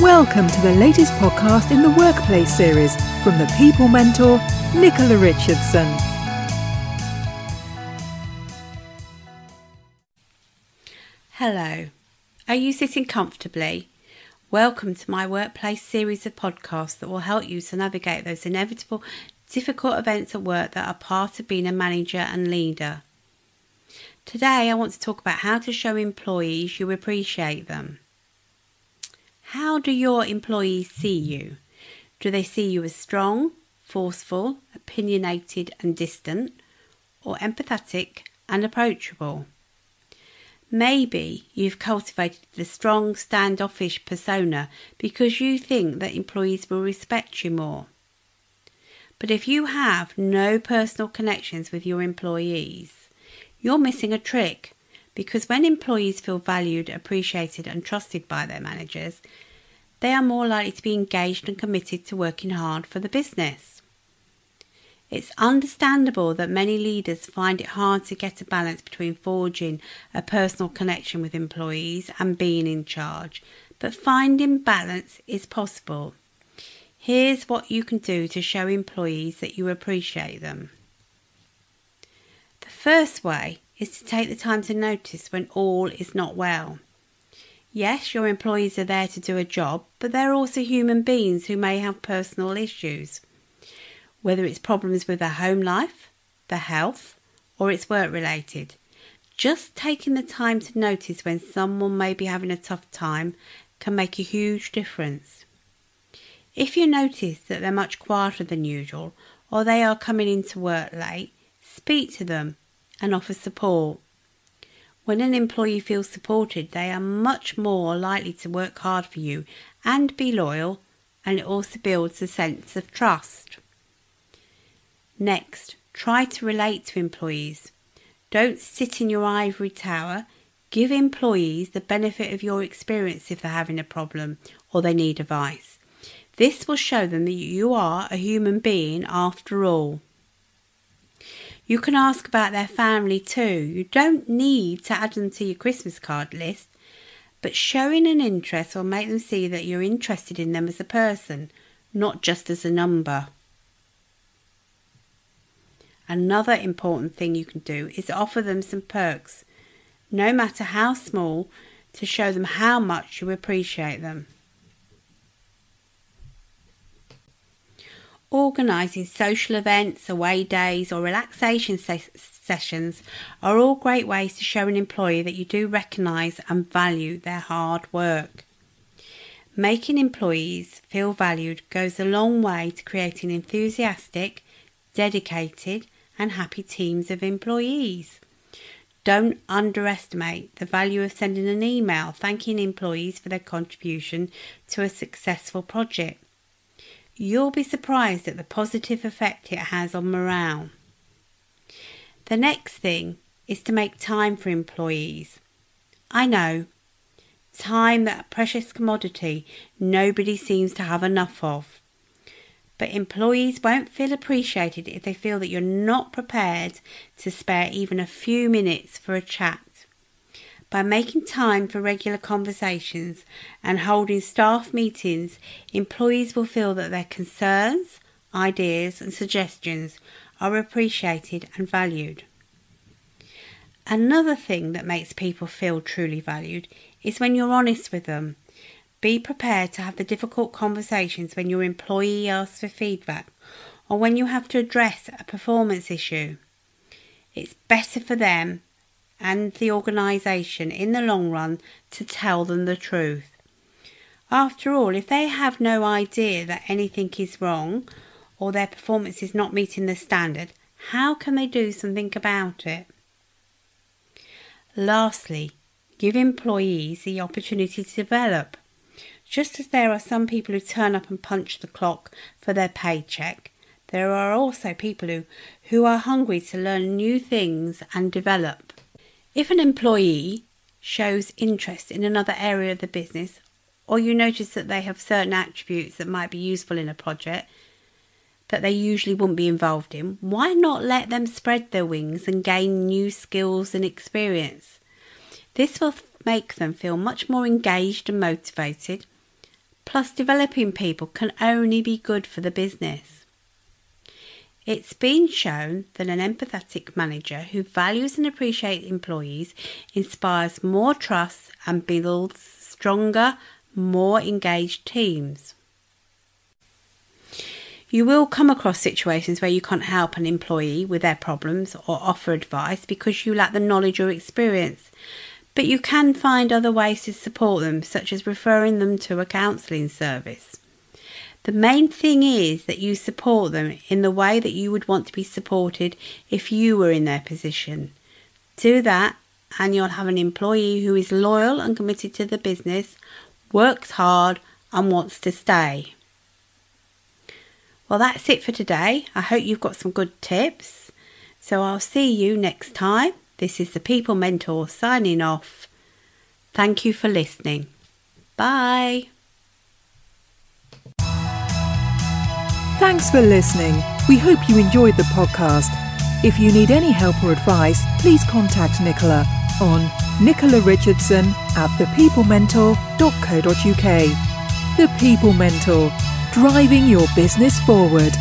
Welcome to the latest podcast in the Workplace series from the People Mentor, Nicola Richardson. Hello. Are you sitting comfortably? Welcome to my Workplace series of podcasts that will help you to navigate those inevitable, difficult events at work that are part of being a manager and leader. Today, I want to talk about how to show employees you appreciate them. How do your employees see you? Do they see you as strong, forceful, opinionated, and distant, or empathetic and approachable? Maybe you've cultivated the strong, standoffish persona because you think that employees will respect you more. But if you have no personal connections with your employees, you're missing a trick because when employees feel valued, appreciated, and trusted by their managers, they are more likely to be engaged and committed to working hard for the business. It's understandable that many leaders find it hard to get a balance between forging a personal connection with employees and being in charge, but finding balance is possible. Here's what you can do to show employees that you appreciate them. The first way is to take the time to notice when all is not well. Yes, your employees are there to do a job, but they're also human beings who may have personal issues. Whether it's problems with their home life, their health, or it's work related. Just taking the time to notice when someone may be having a tough time can make a huge difference. If you notice that they're much quieter than usual or they are coming into work late, speak to them and offer support. When an employee feels supported, they are much more likely to work hard for you and be loyal, and it also builds a sense of trust. Next, try to relate to employees. Don't sit in your ivory tower. Give employees the benefit of your experience if they're having a problem or they need advice. This will show them that you are a human being after all. You can ask about their family too. You don't need to add them to your Christmas card list, but showing an interest will make them see that you're interested in them as a person, not just as a number. Another important thing you can do is offer them some perks, no matter how small, to show them how much you appreciate them. Organising social events, away days, or relaxation se- sessions are all great ways to show an employee that you do recognise and value their hard work. Making employees feel valued goes a long way to creating enthusiastic, dedicated, and happy teams of employees. Don't underestimate the value of sending an email thanking employees for their contribution to a successful project. You'll be surprised at the positive effect it has on morale. The next thing is to make time for employees. I know, time that precious commodity nobody seems to have enough of. But employees won't feel appreciated if they feel that you're not prepared to spare even a few minutes for a chat. By making time for regular conversations and holding staff meetings, employees will feel that their concerns, ideas, and suggestions are appreciated and valued. Another thing that makes people feel truly valued is when you're honest with them. Be prepared to have the difficult conversations when your employee asks for feedback or when you have to address a performance issue. It's better for them and the organisation in the long run to tell them the truth. After all, if they have no idea that anything is wrong or their performance is not meeting the standard, how can they do something about it? Lastly, give employees the opportunity to develop. Just as there are some people who turn up and punch the clock for their paycheck, there are also people who, who are hungry to learn new things and develop. If an employee shows interest in another area of the business, or you notice that they have certain attributes that might be useful in a project that they usually wouldn't be involved in, why not let them spread their wings and gain new skills and experience? This will make them feel much more engaged and motivated. plus developing people can only be good for the business. It's been shown that an empathetic manager who values and appreciates employees inspires more trust and builds stronger, more engaged teams. You will come across situations where you can't help an employee with their problems or offer advice because you lack the knowledge or experience. But you can find other ways to support them, such as referring them to a counselling service. The main thing is that you support them in the way that you would want to be supported if you were in their position. Do that, and you'll have an employee who is loyal and committed to the business, works hard, and wants to stay. Well, that's it for today. I hope you've got some good tips. So I'll see you next time. This is the People Mentor signing off. Thank you for listening. Bye. Thanks for listening. We hope you enjoyed the podcast. If you need any help or advice, please contact Nicola on Nicola Richardson at thepeoplementor.co.uk. The People Mentor, driving your business forward.